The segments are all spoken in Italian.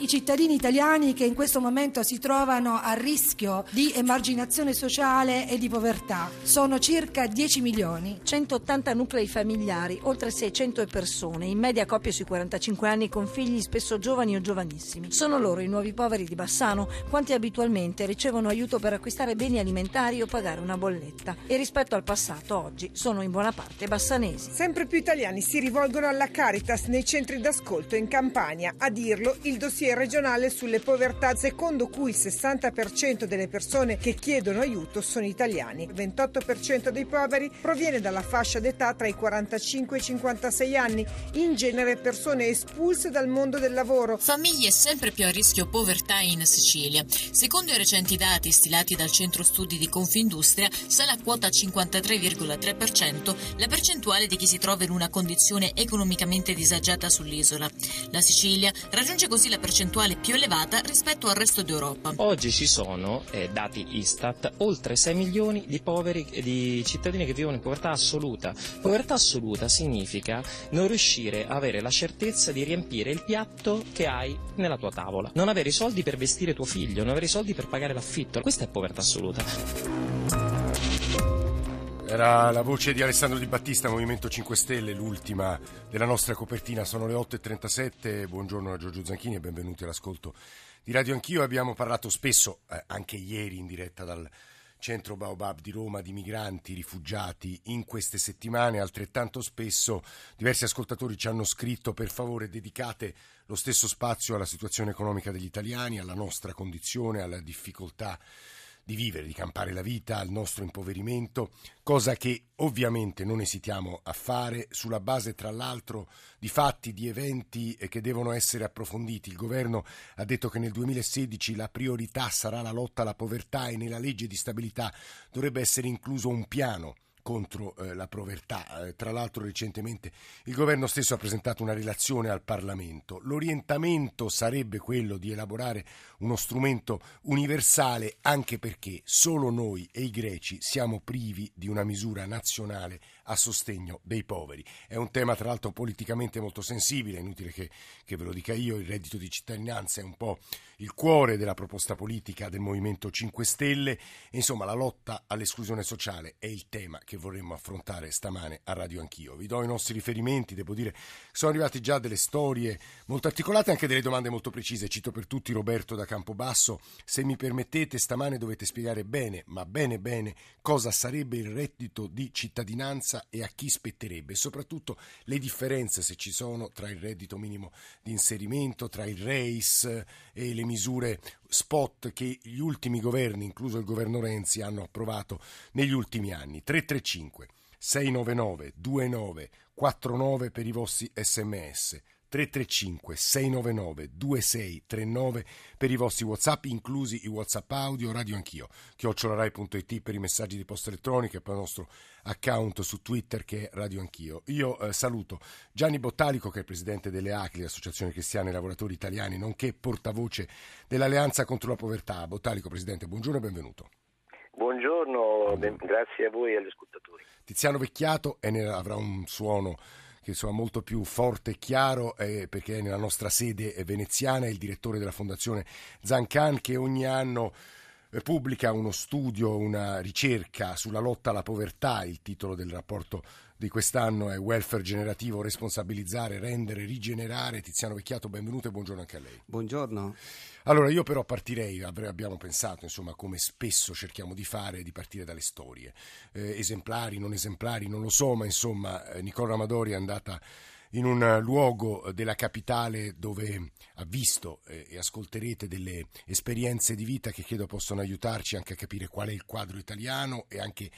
i cittadini italiani che in questo momento si trovano a rischio di emarginazione sociale e di povertà. Sono circa 10 milioni. 180 nuclei familiari, oltre 600 persone, in media coppie sui 45 anni con figli spesso giovani o giovanissimi. Sono loro i nuovi poveri di Bassano, quanti abitualmente ricevono aiuto per acquistare beni alimentari o pagare una bolletta. E rispetto al passato, oggi sono in buona parte bassanesi. Sempre più italiani si rivolgono alla Caritas nei centri d'ascolto in Campania. A dirlo il dossier regionale sulle povertà, secondo cui il 60% delle persone che chiedono aiuto sono italiani. Il 28% dei poveri proviene dalla fascia d'età tra i 45 e i 56 anni, in genere persone espulse dal mondo del lavoro. Famiglie sempre più a rischio povertà in Sicilia. Secondo i recenti dati stilati dal Centro Studi di Confindustria, sale a quota 53,3% la percentuale di chi si trova in una condizione economicamente disagiata sull'isola. La Sicilia raggiunge così la percentuale percentuale più elevata rispetto al resto d'Europa. Oggi ci sono, eh, dati Istat, oltre 6 milioni di poveri e di cittadini che vivono in povertà assoluta. Povertà assoluta significa non riuscire a avere la certezza di riempire il piatto che hai nella tua tavola, non avere i soldi per vestire tuo figlio, non avere i soldi per pagare l'affitto. Questa è povertà assoluta. Era la voce di Alessandro Di Battista, Movimento 5 Stelle, l'ultima della nostra copertina. Sono le 8.37. Buongiorno a Giorgio Zanchini e benvenuti all'ascolto di Radio Anch'io. Abbiamo parlato spesso, eh, anche ieri in diretta dal centro Baobab di Roma, di migranti, rifugiati. In queste settimane, altrettanto spesso, diversi ascoltatori ci hanno scritto per favore dedicate lo stesso spazio alla situazione economica degli italiani, alla nostra condizione, alla difficoltà di vivere, di campare la vita, al nostro impoverimento, cosa che ovviamente non esitiamo a fare sulla base tra l'altro di fatti, di eventi che devono essere approfonditi. Il governo ha detto che nel 2016 la priorità sarà la lotta alla povertà e nella legge di stabilità dovrebbe essere incluso un piano contro eh, la povertà. Eh, tra l'altro recentemente il governo stesso ha presentato una relazione al Parlamento. L'orientamento sarebbe quello di elaborare uno strumento universale anche perché solo noi e i greci siamo privi di una misura nazionale a sostegno dei poveri. È un tema tra l'altro politicamente molto sensibile, è inutile che, che ve lo dica io, il reddito di cittadinanza è un po' il cuore della proposta politica del Movimento 5 Stelle insomma la lotta all'esclusione sociale è il tema che vorremmo affrontare stamane a Radio Anch'io. Vi do i nostri riferimenti, devo dire sono arrivate già delle storie molto articolate, anche delle domande molto precise. Cito per tutti Roberto da Campobasso, se mi permettete stamane dovete spiegare bene, ma bene bene, cosa sarebbe il reddito di cittadinanza e a chi spetterebbe soprattutto le differenze se ci sono tra il reddito minimo di inserimento, tra il REIS e le misure spot che gli ultimi governi, incluso il governo Renzi, hanno approvato negli ultimi anni. 335 699 2949 per i vostri sms. 335 699 2639 per i vostri WhatsApp, inclusi i WhatsApp audio, radio anch'io, chiocciolarai.it per i messaggi di posta elettronica e per il nostro account su Twitter che è Radio Anch'io. Io eh, saluto Gianni Bottalico che è presidente delle ACLI, Associazione Cristiana e Lavoratori Italiani, nonché portavoce dell'Alleanza contro la Povertà. Bottalico, presidente, buongiorno e benvenuto. Buongiorno, ben, grazie a voi e agli ascoltatori. Tiziano Vecchiato ne, avrà un suono che insomma molto più forte e chiaro eh, perché è nella nostra sede veneziana, è il direttore della Fondazione Zancan che ogni anno pubblica uno studio, una ricerca sulla lotta alla povertà, il titolo del rapporto di quest'anno è Welfare generativo, responsabilizzare, rendere, rigenerare. Tiziano Vecchiato, benvenuto e buongiorno anche a lei. Buongiorno. Allora io però partirei, abbiamo pensato, insomma, come spesso cerchiamo di fare, di partire dalle storie. Eh, esemplari, non esemplari, non lo so, ma insomma eh, Nicola Amadori è andata in un luogo della capitale dove ha visto eh, e ascolterete delle esperienze di vita che credo possono aiutarci anche a capire qual è il quadro italiano e anche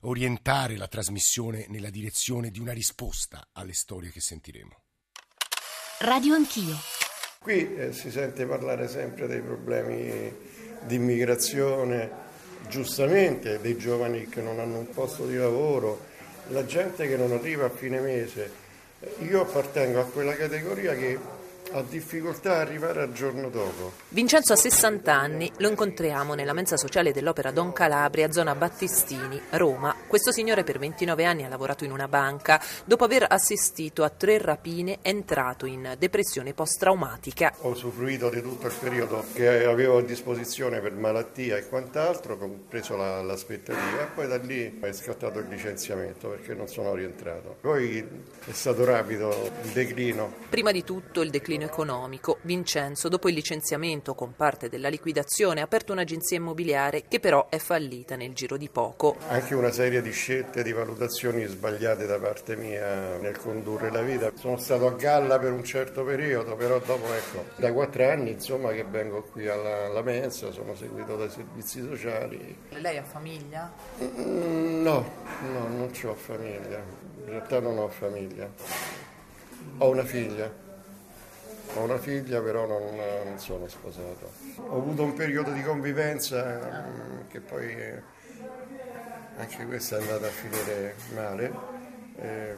orientare la trasmissione nella direzione di una risposta alle storie che sentiremo. Radio Anch'io. Qui eh, si sente parlare sempre dei problemi di immigrazione, giustamente, dei giovani che non hanno un posto di lavoro, la gente che non arriva a fine mese. Io appartengo a quella categoria che ha difficoltà a arrivare al giorno dopo. Vincenzo ha 60 anni, lo incontriamo nella mensa sociale dell'Opera Don Calabria, zona Battistini, Roma. Questo signore per 29 anni ha lavorato in una banca. Dopo aver assistito a tre rapine è entrato in depressione post-traumatica. Ho usufruito di tutto il periodo che avevo a disposizione per malattia e quant'altro, compreso la, l'aspettativa, e poi da lì è scattato il licenziamento perché non sono rientrato. Poi è stato rapido il declino. Prima di tutto il declino economico. Vincenzo, dopo il licenziamento con parte della liquidazione, ha aperto un'agenzia immobiliare che però è fallita nel giro di poco. Anche una serie di scelte, di valutazioni sbagliate da parte mia nel condurre la vita. Sono stato a galla per un certo periodo, però dopo ecco, da quattro anni insomma che vengo qui alla, alla mensa, sono seguito dai servizi sociali. Lei ha famiglia? Mm, no, no, non ho famiglia. In realtà non ho famiglia. Ho una figlia. Ho una figlia però non, non, sono sposato. Ho avuto un periodo di convivenza eh, che poi eh, anche questa è andata a finire male eh,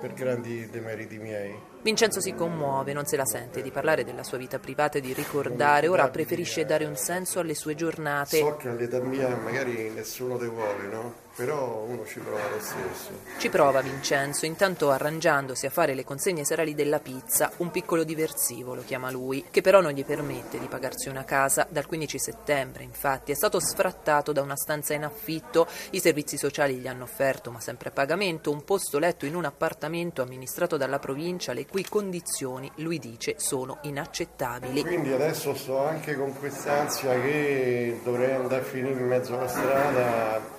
per grandi demeriti miei. Vincenzo si commuove, non se la sente di parlare della sua vita privata e di ricordare, ora preferisce dare un senso alle sue giornate. So che all'età mia magari nessuno te vuole, no? Però uno ci prova lo stesso. Ci prova Vincenzo, intanto arrangiandosi a fare le consegne serali della pizza, un piccolo diversivo lo chiama lui, che però non gli permette di pagarsi una casa. Dal 15 settembre, infatti, è stato sfrattato da una stanza in affitto, i servizi sociali gli hanno offerto, ma sempre a pagamento, un posto letto in un appartamento amministrato dalla provincia, le cui condizioni, lui dice, sono inaccettabili. Quindi adesso sto anche con quest'ansia che dovrei andare a finire in mezzo alla strada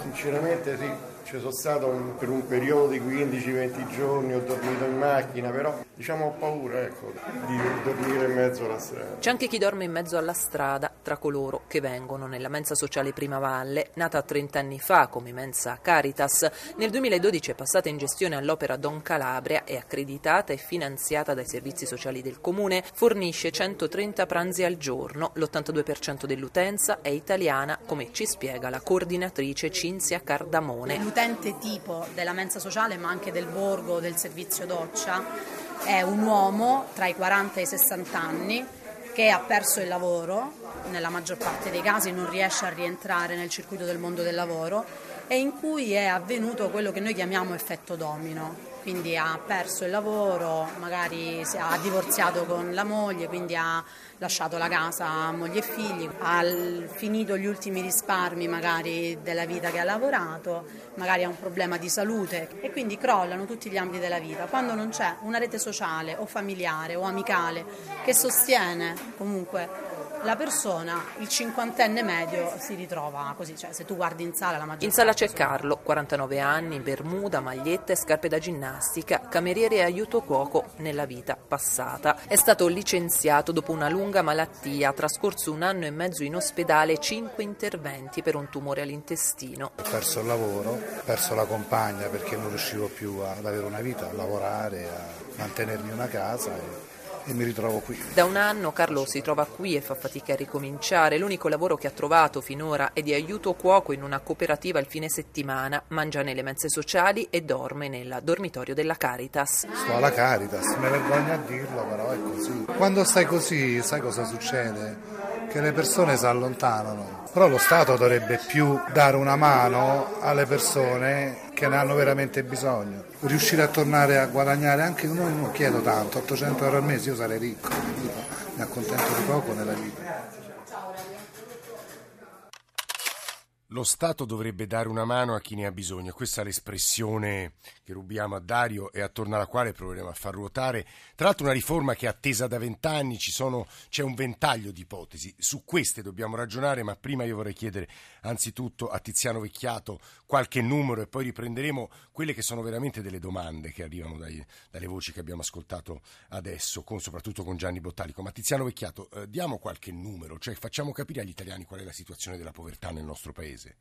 Sinceramente sì, ci sono stato un, per un periodo di 15-20 giorni, ho dormito in macchina, però diciamo ho paura ecco, di dormire in mezzo alla strada. C'è anche chi dorme in mezzo alla strada tra coloro che vengono nella mensa sociale Prima Valle, nata 30 anni fa come mensa Caritas. Nel 2012 è passata in gestione all'Opera Don Calabria, è accreditata e finanziata dai servizi sociali del comune, fornisce 130 pranzi al giorno, l'82% dell'utenza è italiana, come ci spiega la coordinatrice Cinzia Cardamone l'utente tipo della mensa sociale ma anche del borgo del servizio doccia è un uomo tra i 40 e i 60 anni che ha perso il lavoro, nella maggior parte dei casi non riesce a rientrare nel circuito del mondo del lavoro e in cui è avvenuto quello che noi chiamiamo effetto domino quindi ha perso il lavoro, magari ha divorziato con la moglie, quindi ha lasciato la casa a moglie e figli, ha finito gli ultimi risparmi magari della vita che ha lavorato, magari ha un problema di salute e quindi crollano tutti gli ambiti della vita. Quando non c'è una rete sociale o familiare o amicale che sostiene comunque la persona, il cinquantenne medio, si ritrova così, cioè se tu guardi in sala la maggior In sala c'è Carlo, 49 anni, bermuda, maglietta e scarpe da ginnastica, cameriere e aiuto cuoco nella vita passata. È stato licenziato dopo una lunga malattia, ha trascorso un anno e mezzo in ospedale, cinque interventi per un tumore all'intestino. Ho perso il lavoro, ho perso la compagna perché non riuscivo più ad avere una vita, a lavorare, a mantenermi una casa. E e mi ritrovo qui. Da un anno Carlo si trova qui e fa fatica a ricominciare. L'unico lavoro che ha trovato finora è di aiuto cuoco in una cooperativa il fine settimana. Mangia nelle mense sociali e dorme nel dormitorio della Caritas. Sto alla Caritas, mi vergogno a dirlo, però è così. Quando stai così, sai cosa succede? Che le persone si allontanano. Però lo Stato dovrebbe più dare una mano alle persone che ne hanno veramente bisogno. Riuscire a tornare a guadagnare anche noi non chiedo tanto, 800 euro al mese io sarei ricco, mi accontento di poco nella vita. Lo Stato dovrebbe dare una mano a chi ne ha bisogno. Questa è l'espressione che rubiamo a Dario e attorno alla quale proveremo a far ruotare. Tra l'altro una riforma che è attesa da vent'anni, c'è un ventaglio di ipotesi. Su queste dobbiamo ragionare, ma prima io vorrei chiedere anzitutto a Tiziano Vecchiato qualche numero e poi riprenderemo quelle che sono veramente delle domande che arrivano dai, dalle voci che abbiamo ascoltato adesso, con, soprattutto con Gianni Bottalico. Ma Tiziano Vecchiato, eh, diamo qualche numero, cioè facciamo capire agli italiani qual è la situazione della povertà nel nostro paese paese?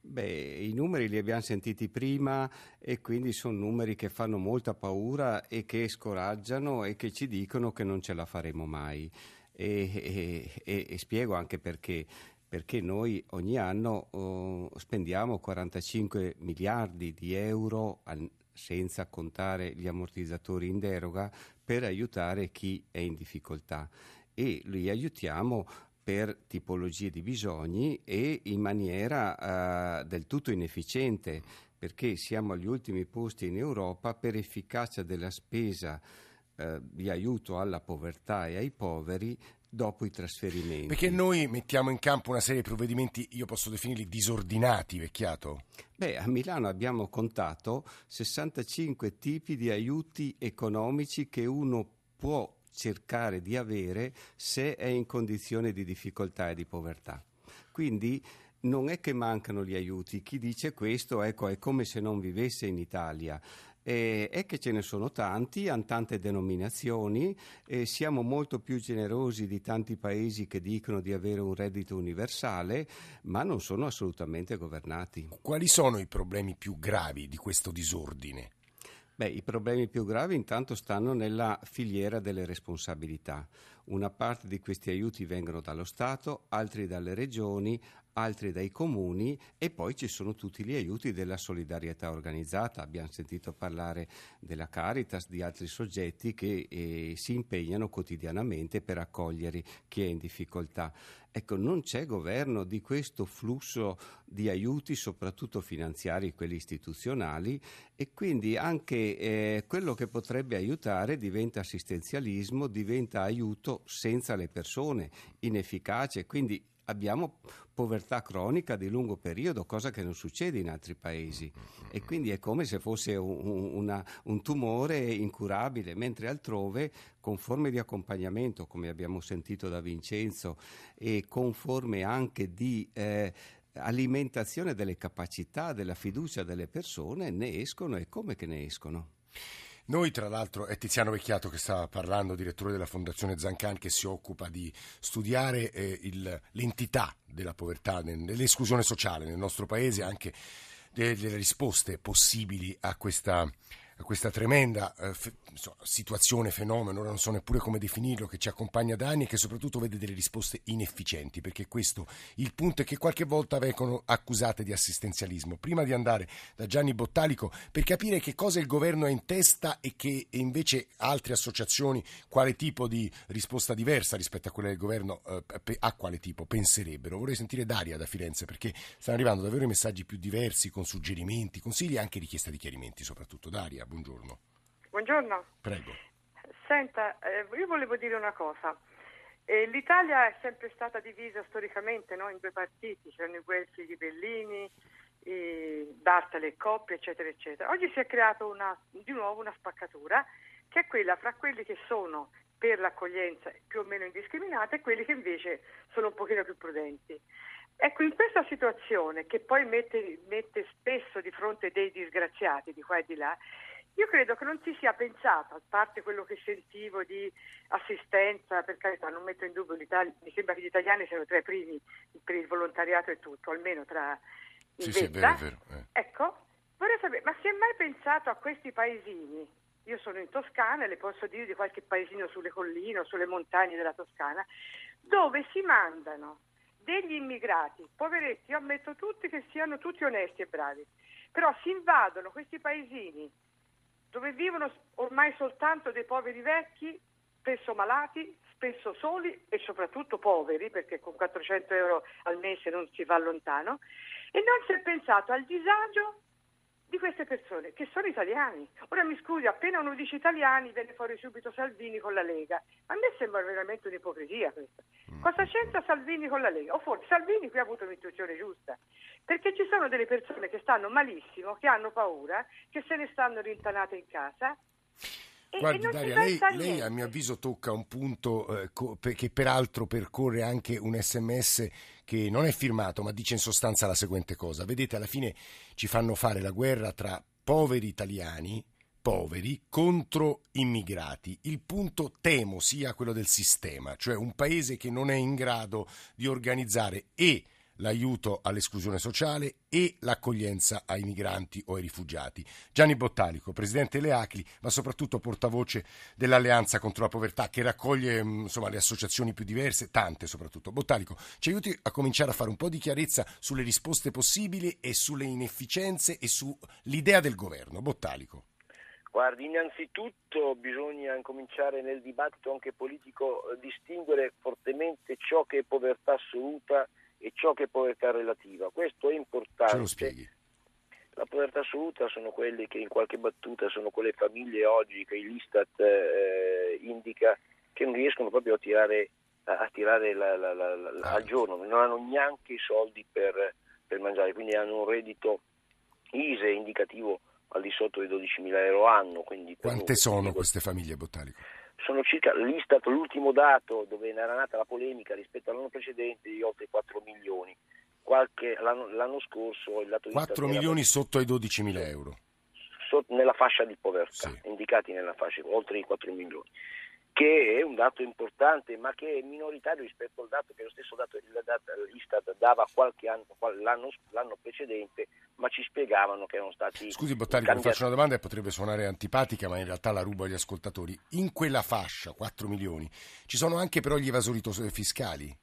Beh, i numeri li abbiamo sentiti prima e quindi sono numeri che fanno molta paura e che scoraggiano e che ci dicono che non ce la faremo mai. E, e, e spiego anche perché. Perché noi ogni anno oh, spendiamo 45 miliardi di euro, senza contare gli ammortizzatori in deroga, per aiutare chi è in difficoltà e li aiutiamo per tipologie di bisogni e in maniera uh, del tutto inefficiente perché siamo agli ultimi posti in Europa per efficacia della spesa uh, di aiuto alla povertà e ai poveri dopo i trasferimenti. Perché noi mettiamo in campo una serie di provvedimenti, io posso definirli disordinati, vecchiato? Beh, a Milano abbiamo contato 65 tipi di aiuti economici che uno può cercare di avere se è in condizione di difficoltà e di povertà. Quindi non è che mancano gli aiuti, chi dice questo ecco, è come se non vivesse in Italia. È che ce ne sono tanti, hanno tante denominazioni, eh, siamo molto più generosi di tanti paesi che dicono di avere un reddito universale, ma non sono assolutamente governati. Quali sono i problemi più gravi di questo disordine? Beh, i problemi più gravi intanto stanno nella filiera delle responsabilità. Una parte di questi aiuti vengono dallo Stato, altri dalle regioni, altri dai comuni e poi ci sono tutti gli aiuti della solidarietà organizzata. Abbiamo sentito parlare della Caritas, di altri soggetti che eh, si impegnano quotidianamente per accogliere chi è in difficoltà. Ecco, non c'è governo di questo flusso di aiuti, soprattutto finanziari, quelli istituzionali, e quindi anche eh, quello che potrebbe aiutare diventa assistenzialismo, diventa aiuto senza le persone, inefficace. Quindi abbiamo povertà cronica di lungo periodo, cosa che non succede in altri paesi e quindi è come se fosse un, una, un tumore incurabile, mentre altrove con forme di accompagnamento, come abbiamo sentito da Vincenzo, e con forme anche di eh, alimentazione delle capacità, della fiducia delle persone, ne escono e come che ne escono. Noi, tra l'altro, è Tiziano Vecchiato che stava parlando, direttore della Fondazione Zancan, che si occupa di studiare eh, il, l'entità della povertà, dell'esclusione sociale nel nostro paese, anche delle risposte possibili a questa questa tremenda eh, fe- situazione, fenomeno, non so neppure come definirlo, che ci accompagna da anni e che soprattutto vede delle risposte inefficienti, perché questo il punto è che qualche volta vengono accusate di assistenzialismo. Prima di andare da Gianni Bottalico per capire che cosa il governo ha in testa e che invece altre associazioni quale tipo di risposta diversa rispetto a quella del governo eh, a quale tipo penserebbero. Vorrei sentire Daria da Firenze perché stanno arrivando davvero i messaggi più diversi con suggerimenti, consigli e anche richiesta di chiarimenti soprattutto. Daria buongiorno. Buongiorno. Prego. Senta, eh, io volevo dire una cosa. Eh, L'Italia è sempre stata divisa storicamente no? in due partiti, c'erano i guelfi di Bellini, i Bartale e Coppia, eccetera, eccetera. Oggi si è creata di nuovo una spaccatura che è quella fra quelli che sono per l'accoglienza più o meno indiscriminata e quelli che invece sono un pochino più prudenti. Ecco, in questa situazione che poi mette, mette spesso di fronte dei disgraziati di qua e di là, io credo che non si sia pensato, a parte quello che sentivo di assistenza, per carità non metto in dubbio l'Italia, mi sembra che gli italiani siano tra i primi per il volontariato e tutto, almeno tra i sì, sì, è vero, è vero, eh. Ecco, vorrei sapere, ma si è mai pensato a questi paesini? Io sono in Toscana e le posso dire di qualche paesino sulle colline o sulle montagne della Toscana, dove si mandano degli immigrati, poveretti, io ammetto tutti che siano tutti onesti e bravi, però si invadono questi paesini dove vivono ormai soltanto dei poveri vecchi, spesso malati, spesso soli e soprattutto poveri, perché con 400 euro al mese non si va lontano, e non si è pensato al disagio di queste persone che sono italiani. Ora mi scusi, appena uno dice italiani viene fuori subito Salvini con la Lega. A me sembra veramente un'ipocrisia questa. Mm. Cosa c'entra Salvini con la Lega? O forse Salvini qui ha avuto un'intuizione giusta, perché ci sono delle persone che stanno malissimo, che hanno paura, che se ne stanno rintanate in casa Guardi Daria, lei, lei, a mio avviso tocca un punto eh, co- che peraltro percorre anche un sms che non è firmato ma dice in sostanza la seguente cosa. Vedete, alla fine ci fanno fare la guerra tra poveri italiani, poveri, contro immigrati. Il punto temo sia quello del sistema, cioè un paese che non è in grado di organizzare e l'aiuto all'esclusione sociale e l'accoglienza ai migranti o ai rifugiati. Gianni Bottalico, presidente Leacli, ma soprattutto portavoce dell'Alleanza contro la povertà, che raccoglie mm, insomma, le associazioni più diverse, tante soprattutto. Bottalico, ci aiuti a cominciare a fare un po' di chiarezza sulle risposte possibili e sulle inefficienze e sull'idea del governo. Bottalico. Guardi, innanzitutto bisogna incominciare nel dibattito anche politico a distinguere fortemente ciò che è povertà assoluta e ciò che è povertà relativa. Questo è importante. Ce lo spieghi. La povertà assoluta sono quelle che in qualche battuta sono quelle famiglie oggi che l'Istat eh, indica che non riescono proprio a tirare, a tirare la, la, la, Ah. al giorno, non hanno neanche i soldi per, per mangiare, quindi hanno un reddito ISE indicativo al di sotto dei 12.000 euro anno. Quindi per Quante sono queste famiglie botaniche? Sono circa l'Istat, l'ultimo dato dove era nata la polemica rispetto all'anno precedente di oltre 4 milioni. Qualche, l'anno, l'anno scorso il dato 4 Istat era milioni sotto ai 12.000 euro. sotto- nella fascia di povertà, indicati nella fascia, oltre i 4 milioni, che è un dato importante ma che è minoritario rispetto al dato che lo stesso dato l'Istat dava qualche anno, l'anno, l'anno precedente, ma ci spiegavano che erano stati Scusi Bottarico, cambiati- faccio una domanda e potrebbe suonare antipatica, ma in realtà la rubo agli ascoltatori. In quella fascia, 4 milioni, ci sono anche però gli evasori fiscali?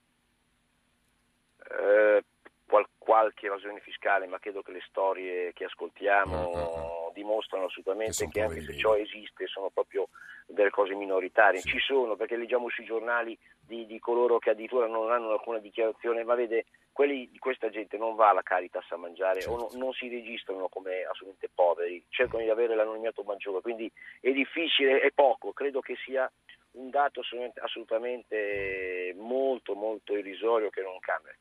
eh, qual- qualche evasione fiscale, ma credo che le storie che ascoltiamo dimostrano assolutamente che, anche se ciò esiste sono proprio delle cose minoritarie. Ci sono, perché leggiamo sui giornali di, di coloro che addirittura non hanno alcuna dichiarazione, ma vede, quelli di questa gente non va alla Caritas a mangiare o no- non si registrano come assolutamente poveri, cercano di avere l'anonimato maggiore, quindi è difficile, è poco, credo che sia un dato assolutamente- molto molto irrisorio che non cambia.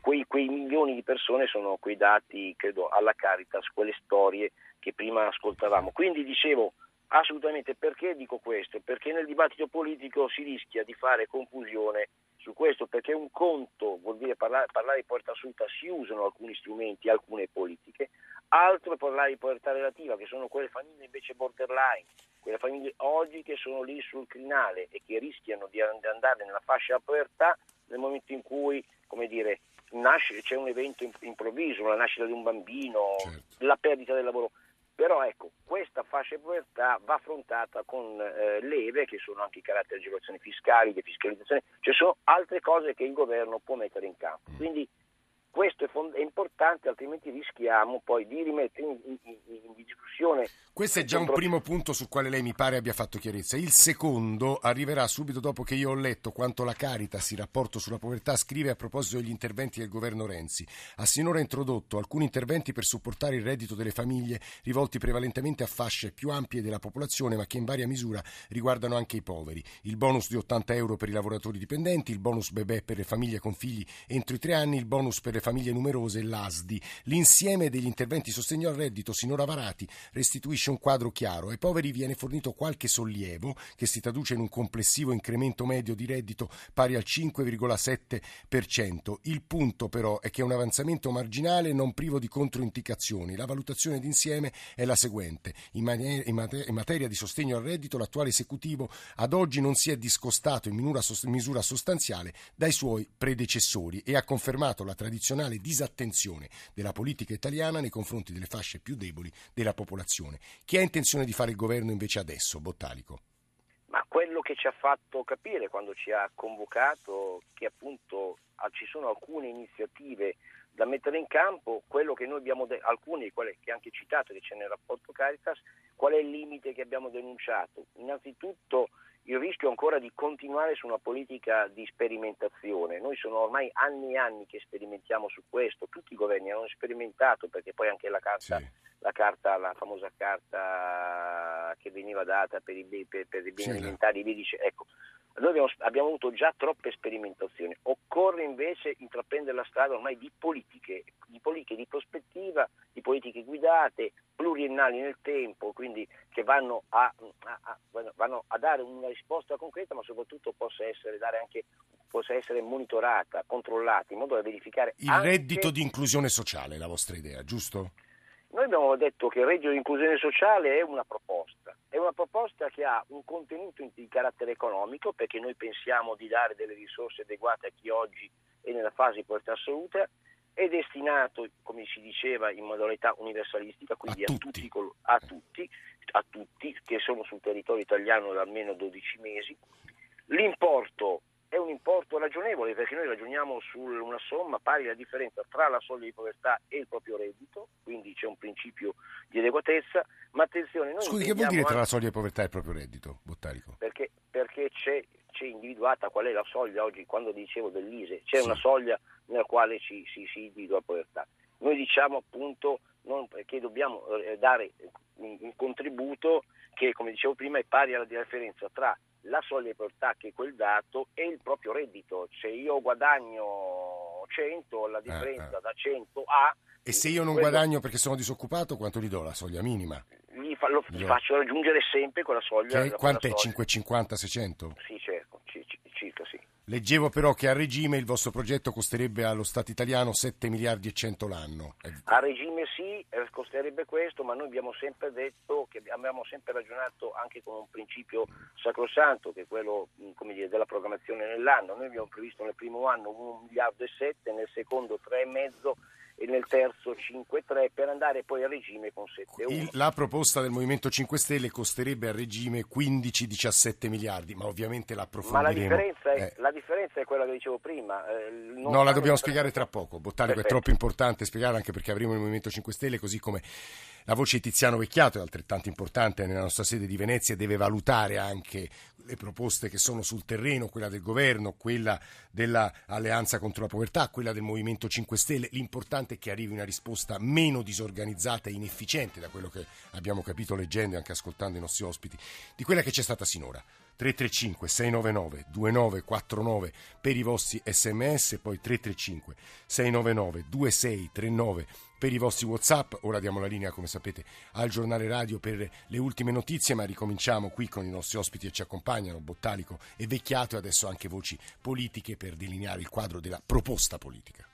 Quei, quei milioni di persone sono quei dati, credo, alla Caritas, quelle storie che prima ascoltavamo. Quindi dicevo assolutamente perché dico questo? Perché nel dibattito politico si rischia di fare confusione su questo, perché un conto vuol dire parlare, parlare di povertà assoluta, si usano alcuni strumenti, alcune politiche, altro è parlare di povertà relativa, che sono quelle famiglie invece borderline, quelle famiglie oggi che sono lì sul crinale e che rischiano di and- andare nella fascia della povertà nel momento in cui, come dire, nasce, c'è un evento im- improvviso, la nascita di un bambino, la perdita del lavoro. Però ecco, questa fascia di povertà va affrontata con eh, leve, che sono anche i caratteri di agevolazioni fiscali, di fiscalizzazione, ci sono altre cose che il governo può mettere in campo. Quindi questo è, fond- è importante, altrimenti rischiamo poi di rimettere in, in- in- discussione. Questo è già un primo punto sul quale lei mi pare abbia fatto chiarezza. Il secondo arriverà subito dopo che io ho letto quanto la Caritas, il rapporto sulla povertà, scrive a proposito degli interventi del governo Renzi. Ha sinora introdotto alcuni interventi per supportare il reddito delle famiglie rivolti prevalentemente a fasce più ampie della popolazione, ma che in varia misura riguardano anche i poveri. Il bonus di 80 euro per i lavoratori dipendenti, il bonus bebè per le famiglie con figli entro i tre anni, il bonus per le famiglie numerose l'ASDI. L'insieme degli interventi sostegno al reddito sinora varati restituisce un quadro chiaro. Ai poveri viene fornito qualche sollievo che si traduce in un complessivo incremento medio di reddito pari al 5,7%. Il punto però è che è un avanzamento marginale non privo di controindicazioni. La valutazione d'insieme è la seguente. In, manie- in mate- in materia di sostegno al reddito l'attuale esecutivo ad oggi non si è discostato in misura sostanziale dai suoi predecessori e ha confermato la tradizionale disattenzione della politica italiana nei confronti delle fasce più deboli della popolazione. Chi ha intenzione di fare il governo invece adesso, Bottalico? Ma quello che ci ha fatto capire quando ci ha convocato che appunto ah, ci sono alcune iniziative da mettere in campo, quello che noi abbiamo, de- alcune che anche citato che c'è nel rapporto Caritas, qual è il limite che abbiamo denunciato? Innanzitutto il rischio ancora di continuare su una politica di sperimentazione. Noi sono ormai anni e anni che sperimentiamo su questo, tutti i governi hanno sperimentato perché poi anche la carta, la, carta la famosa carta che veniva data per i, per, per i beni Sì, alimentari, vi dice, ecco, noi abbiamo, abbiamo avuto già troppe sperimentazioni, occorre invece intraprendere la strada ormai di politiche, di politiche di prospettiva, di politiche guidate, pluriennali nel tempo, quindi che vanno a, a- a- vanno a dare una risposta concreta, ma soprattutto possa essere, dare anche, possa essere monitorata, controllata, in modo da verificare Il anche- reddito di inclusione sociale è la vostra idea, giusto? Noi abbiamo detto che il reddito di inclusione sociale è una proposta, è una proposta che ha un contenuto di carattere economico perché noi pensiamo di dare delle risorse adeguate a chi oggi è nella fase di povertà assoluta, è destinato, come si diceva, in modalità universalistica, quindi a, tutti. i col- a tutti, a tutti che sono sul territorio italiano da almeno 12 mesi. L'importo è un importo ragionevole perché noi ragioniamo su una somma pari alla differenza tra la soglia di povertà e il proprio reddito, quindi c'è un principio di adeguatezza, ma attenzione... Noi Scusi, che vuol dire tra la soglia di povertà e il proprio reddito, Bottarico? Perché, perché c'è, c'è, individuata qual è la soglia oggi, quando dicevo dell'ISE, c'è sì. una soglia nella quale ci, si, si individua la povertà. Noi diciamo appunto non, che dobbiamo eh, dare un, un contributo che, come dicevo prima, è pari alla differenza tra la soglia di povertà, che è quel dato, e il proprio reddito. Se io guadagno 100, la differenza eh, eh. da 100 a... E se io non quello... guadagno perché sono disoccupato, quanto gli do la soglia minima? Gli, fa, lo, gli faccio raggiungere sempre quella soglia. Che, quant'è? 550, 600? Sì, certo, c- c- circa sì. Leggevo però che a regime il vostro progetto costerebbe allo Stato italiano 7 miliardi e 100 l'anno. A regime sì, eh, costerebbe questo, ma noi abbiamo sempre detto che abbiamo sempre ragionato anche con un principio sacrosanto, che è quello dire, della programmazione nell'anno. Noi abbiamo previsto nel primo anno 1 miliardo e 7, nel secondo 3,5 e nel terzo 5-3 per andare poi a regime con 7-1. La proposta del Movimento 5 Stelle costerebbe a regime 15-17 miliardi, ma ovviamente l'approfondiremo. Ma la differenza è, eh. la differenza è quella che dicevo prima. Eh, no, la dobbiamo spiegare tra poco. Bottarico Perfetto. è troppo importante spiegare anche perché avremo il Movimento 5 Stelle, così come la voce di Tiziano Vecchiato è altrettanto importante nella nostra sede di Venezia e deve valutare anche le proposte che sono sul terreno, quella del governo, quella dell'alleanza contro la povertà, quella del Movimento 5 Stelle. L'importante è che arrivi una risposta meno disorganizzata e inefficiente, da quello che abbiamo capito leggendo e anche ascoltando i nostri ospiti, di quella che c'è stata sinora. 335 699 2949 per i vostri sms, poi 335 699 2639 per i vostri whatsapp. Ora diamo la linea, come sapete, al giornale radio per le ultime notizie, ma ricominciamo qui con i nostri ospiti che ci accompagnano, Bottalico e Vecchiato e adesso anche voci politiche per delineare il quadro della proposta politica.